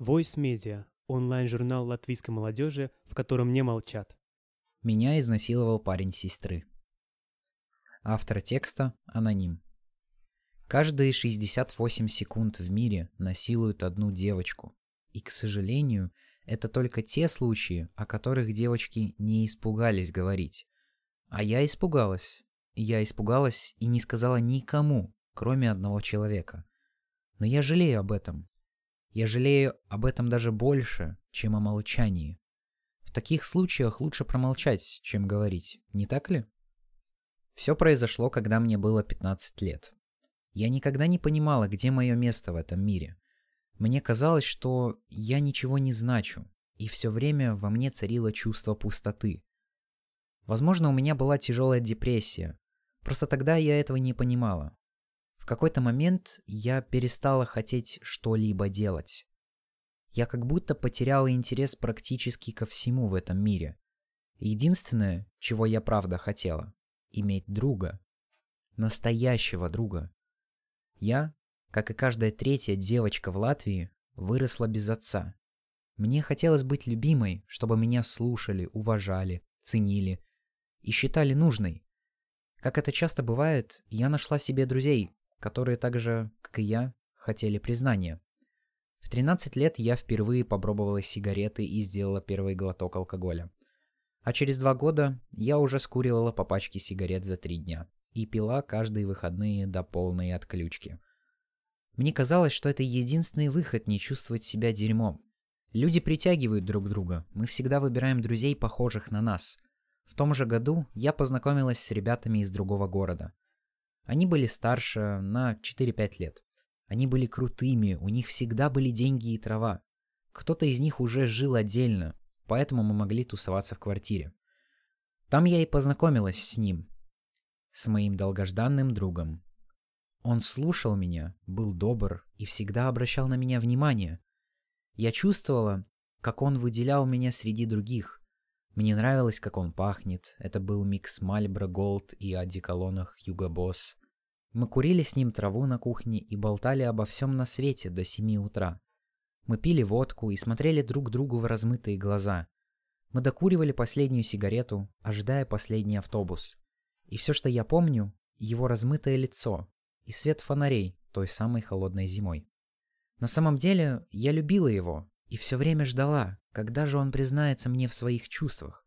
Voice Media – онлайн-журнал латвийской молодежи, в котором не молчат. Меня изнасиловал парень сестры. Автор текста – аноним. Каждые 68 секунд в мире насилуют одну девочку. И, к сожалению, это только те случаи, о которых девочки не испугались говорить. А я испугалась. Я испугалась и не сказала никому, кроме одного человека. Но я жалею об этом. Я жалею об этом даже больше, чем о молчании. В таких случаях лучше промолчать, чем говорить, не так ли? Все произошло, когда мне было 15 лет. Я никогда не понимала, где мое место в этом мире. Мне казалось, что я ничего не значу, и все время во мне царило чувство пустоты. Возможно, у меня была тяжелая депрессия. Просто тогда я этого не понимала. В какой-то момент я перестала хотеть что-либо делать. Я как будто потеряла интерес практически ко всему в этом мире. Единственное, чего я правда хотела – иметь друга. Настоящего друга. Я, как и каждая третья девочка в Латвии, выросла без отца. Мне хотелось быть любимой, чтобы меня слушали, уважали, ценили и считали нужной. Как это часто бывает, я нашла себе друзей, которые так же, как и я, хотели признания. В 13 лет я впервые попробовала сигареты и сделала первый глоток алкоголя. А через два года я уже скуривала по пачке сигарет за три дня и пила каждые выходные до полной отключки. Мне казалось, что это единственный выход не чувствовать себя дерьмом. Люди притягивают друг друга, мы всегда выбираем друзей, похожих на нас. В том же году я познакомилась с ребятами из другого города – они были старше на 4-5 лет. Они были крутыми, у них всегда были деньги и трава. Кто-то из них уже жил отдельно, поэтому мы могли тусоваться в квартире. Там я и познакомилась с ним, с моим долгожданным другом. Он слушал меня, был добр и всегда обращал на меня внимание. Я чувствовала, как он выделял меня среди других. Мне нравилось, как он пахнет. Это был микс Мальбро Голд и одеколонах Юго Босс. Мы курили с ним траву на кухне и болтали обо всем на свете до семи утра. Мы пили водку и смотрели друг другу в размытые глаза. Мы докуривали последнюю сигарету, ожидая последний автобус. И все, что я помню, его размытое лицо и свет фонарей той самой холодной зимой. На самом деле, я любила его и все время ждала, когда же он признается мне в своих чувствах?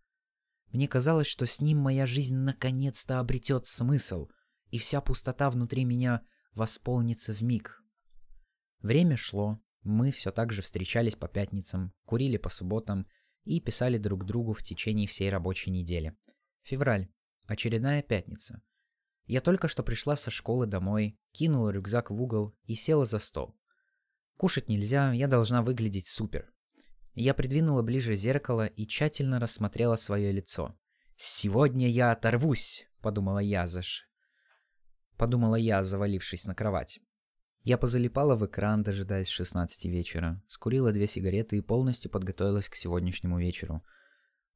Мне казалось, что с ним моя жизнь наконец-то обретет смысл, и вся пустота внутри меня восполнится в миг. Время шло, мы все так же встречались по пятницам, курили по субботам и писали друг другу в течение всей рабочей недели. Февраль. Очередная пятница. Я только что пришла со школы домой, кинула рюкзак в угол и села за стол. Кушать нельзя, я должна выглядеть супер. Я придвинула ближе зеркало и тщательно рассмотрела свое лицо. «Сегодня я оторвусь», — подумала я, заш... Подумала я, завалившись на кровать. Я позалипала в экран, дожидаясь 16 вечера, скурила две сигареты и полностью подготовилась к сегодняшнему вечеру.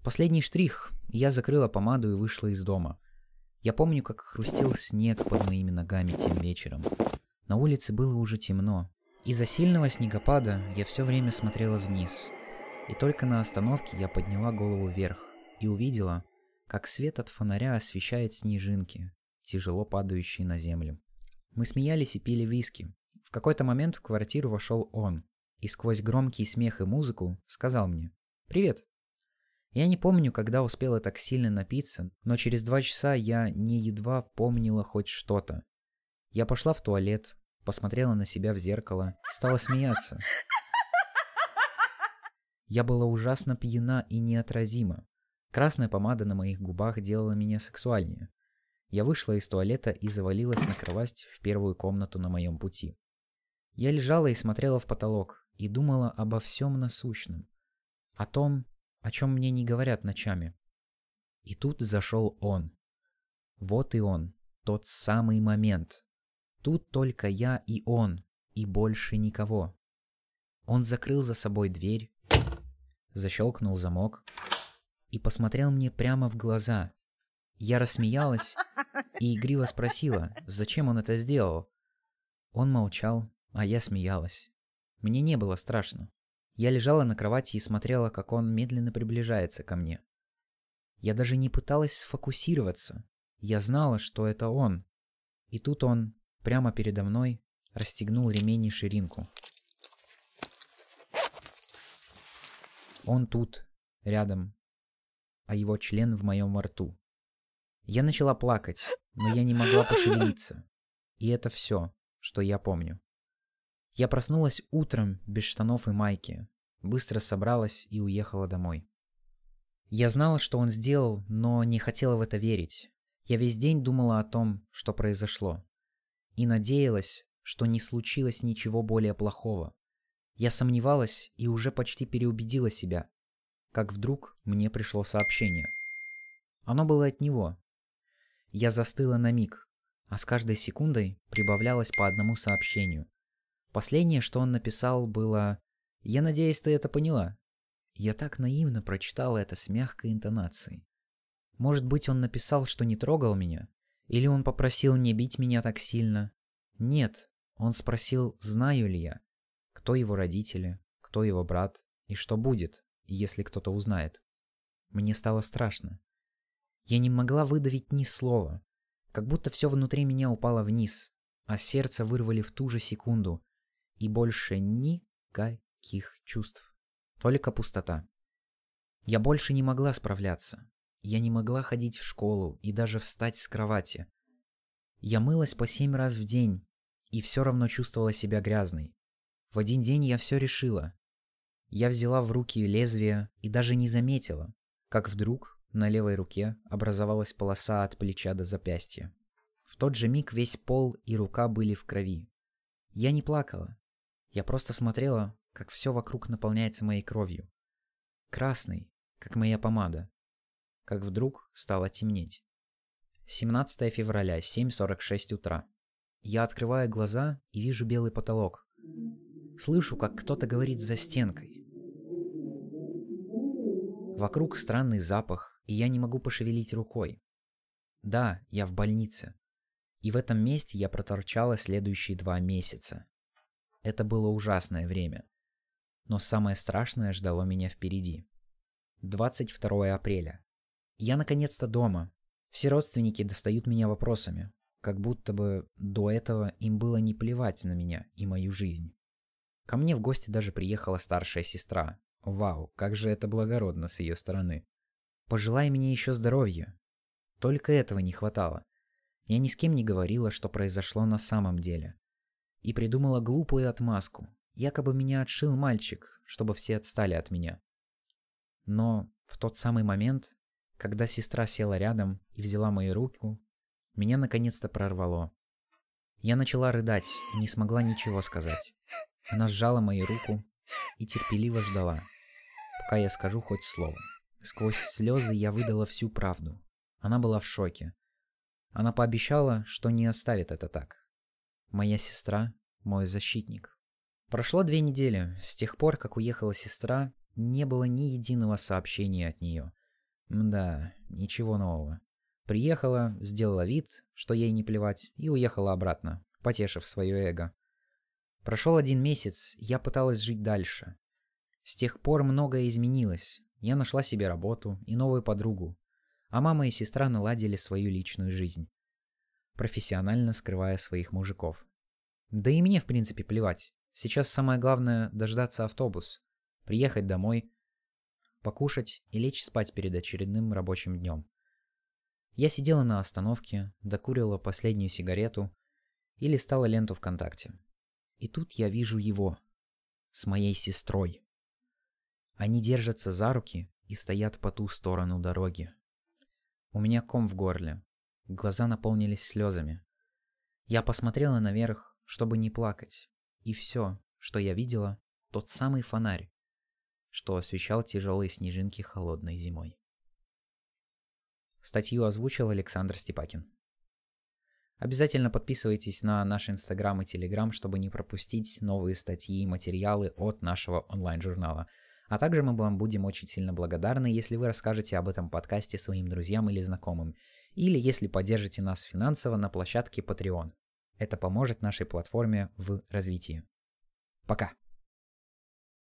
Последний штрих. Я закрыла помаду и вышла из дома. Я помню, как хрустел снег под моими ногами тем вечером. На улице было уже темно. Из-за сильного снегопада я все время смотрела вниз — и только на остановке я подняла голову вверх и увидела, как свет от фонаря освещает снежинки, тяжело падающие на землю. Мы смеялись и пили виски. В какой-то момент в квартиру вошел он и сквозь громкий смех и музыку сказал мне «Привет». Я не помню, когда успела так сильно напиться, но через два часа я не едва помнила хоть что-то. Я пошла в туалет, посмотрела на себя в зеркало стала смеяться. Я была ужасно пьяна и неотразима. Красная помада на моих губах делала меня сексуальнее. Я вышла из туалета и завалилась на кровать в первую комнату на моем пути. Я лежала и смотрела в потолок и думала обо всем насущном. О том, о чем мне не говорят ночами. И тут зашел он. Вот и он, тот самый момент. Тут только я и он, и больше никого. Он закрыл за собой дверь, защелкнул замок и посмотрел мне прямо в глаза. Я рассмеялась и игриво спросила, зачем он это сделал. Он молчал, а я смеялась. Мне не было страшно. Я лежала на кровати и смотрела, как он медленно приближается ко мне. Я даже не пыталась сфокусироваться. Я знала, что это он. И тут он, прямо передо мной, расстегнул ремень и ширинку. Он тут, рядом, а его член в моем рту. Я начала плакать, но я не могла пошевелиться. И это все, что я помню. Я проснулась утром без штанов и майки, быстро собралась и уехала домой. Я знала, что он сделал, но не хотела в это верить. Я весь день думала о том, что произошло. И надеялась, что не случилось ничего более плохого. Я сомневалась и уже почти переубедила себя, как вдруг мне пришло сообщение. Оно было от него. Я застыла на миг, а с каждой секундой прибавлялось по одному сообщению. Последнее, что он написал, было «Я надеюсь, ты это поняла». Я так наивно прочитала это с мягкой интонацией. Может быть, он написал, что не трогал меня? Или он попросил не бить меня так сильно? Нет, он спросил, знаю ли я, кто его родители, кто его брат и что будет, если кто-то узнает. Мне стало страшно. Я не могла выдавить ни слова, как будто все внутри меня упало вниз, а сердце вырвали в ту же секунду, и больше никаких чувств. Только пустота. Я больше не могла справляться. Я не могла ходить в школу и даже встать с кровати. Я мылась по семь раз в день и все равно чувствовала себя грязной. В один день я все решила. Я взяла в руки лезвие и даже не заметила, как вдруг на левой руке образовалась полоса от плеча до запястья. В тот же миг весь пол и рука были в крови. Я не плакала. Я просто смотрела, как все вокруг наполняется моей кровью. Красной, как моя помада. Как вдруг стало темнеть. 17 февраля, 7.46 утра. Я открываю глаза и вижу белый потолок. Слышу, как кто-то говорит за стенкой. Вокруг странный запах, и я не могу пошевелить рукой. Да, я в больнице. И в этом месте я проторчала следующие два месяца. Это было ужасное время. Но самое страшное ждало меня впереди. 22 апреля. Я наконец-то дома. Все родственники достают меня вопросами, как будто бы до этого им было не плевать на меня и мою жизнь. Ко мне в гости даже приехала старшая сестра. Вау, как же это благородно с ее стороны. Пожелай мне еще здоровья. Только этого не хватало. Я ни с кем не говорила, что произошло на самом деле и придумала глупую отмазку. Якобы меня отшил мальчик, чтобы все отстали от меня. Но в тот самый момент, когда сестра села рядом и взяла мою руку, меня наконец-то прорвало. Я начала рыдать и не смогла ничего сказать. Она сжала мою руку и терпеливо ждала, пока я скажу хоть слово. Сквозь слезы я выдала всю правду. Она была в шоке. Она пообещала, что не оставит это так. Моя сестра – мой защитник. Прошло две недели. С тех пор, как уехала сестра, не было ни единого сообщения от нее. Да, ничего нового. Приехала, сделала вид, что ей не плевать, и уехала обратно, потешив свое эго. Прошел один месяц, я пыталась жить дальше. С тех пор многое изменилось. Я нашла себе работу и новую подругу. А мама и сестра наладили свою личную жизнь профессионально скрывая своих мужиков. Да и мне, в принципе, плевать. Сейчас самое главное – дождаться автобус, приехать домой, покушать и лечь спать перед очередным рабочим днем. Я сидела на остановке, докурила последнюю сигарету и листала ленту ВКонтакте. И тут я вижу его с моей сестрой. Они держатся за руки и стоят по ту сторону дороги. У меня ком в горле, Глаза наполнились слезами. Я посмотрела наверх, чтобы не плакать. И все, что я видела, тот самый фонарь, что освещал тяжелые снежинки холодной зимой. Статью озвучил Александр Степакин. Обязательно подписывайтесь на наш Инстаграм и Телеграм, чтобы не пропустить новые статьи и материалы от нашего онлайн-журнала. А также мы вам будем очень сильно благодарны, если вы расскажете об этом подкасте своим друзьям или знакомым или если поддержите нас финансово на площадке Patreon. Это поможет нашей платформе в развитии. Пока!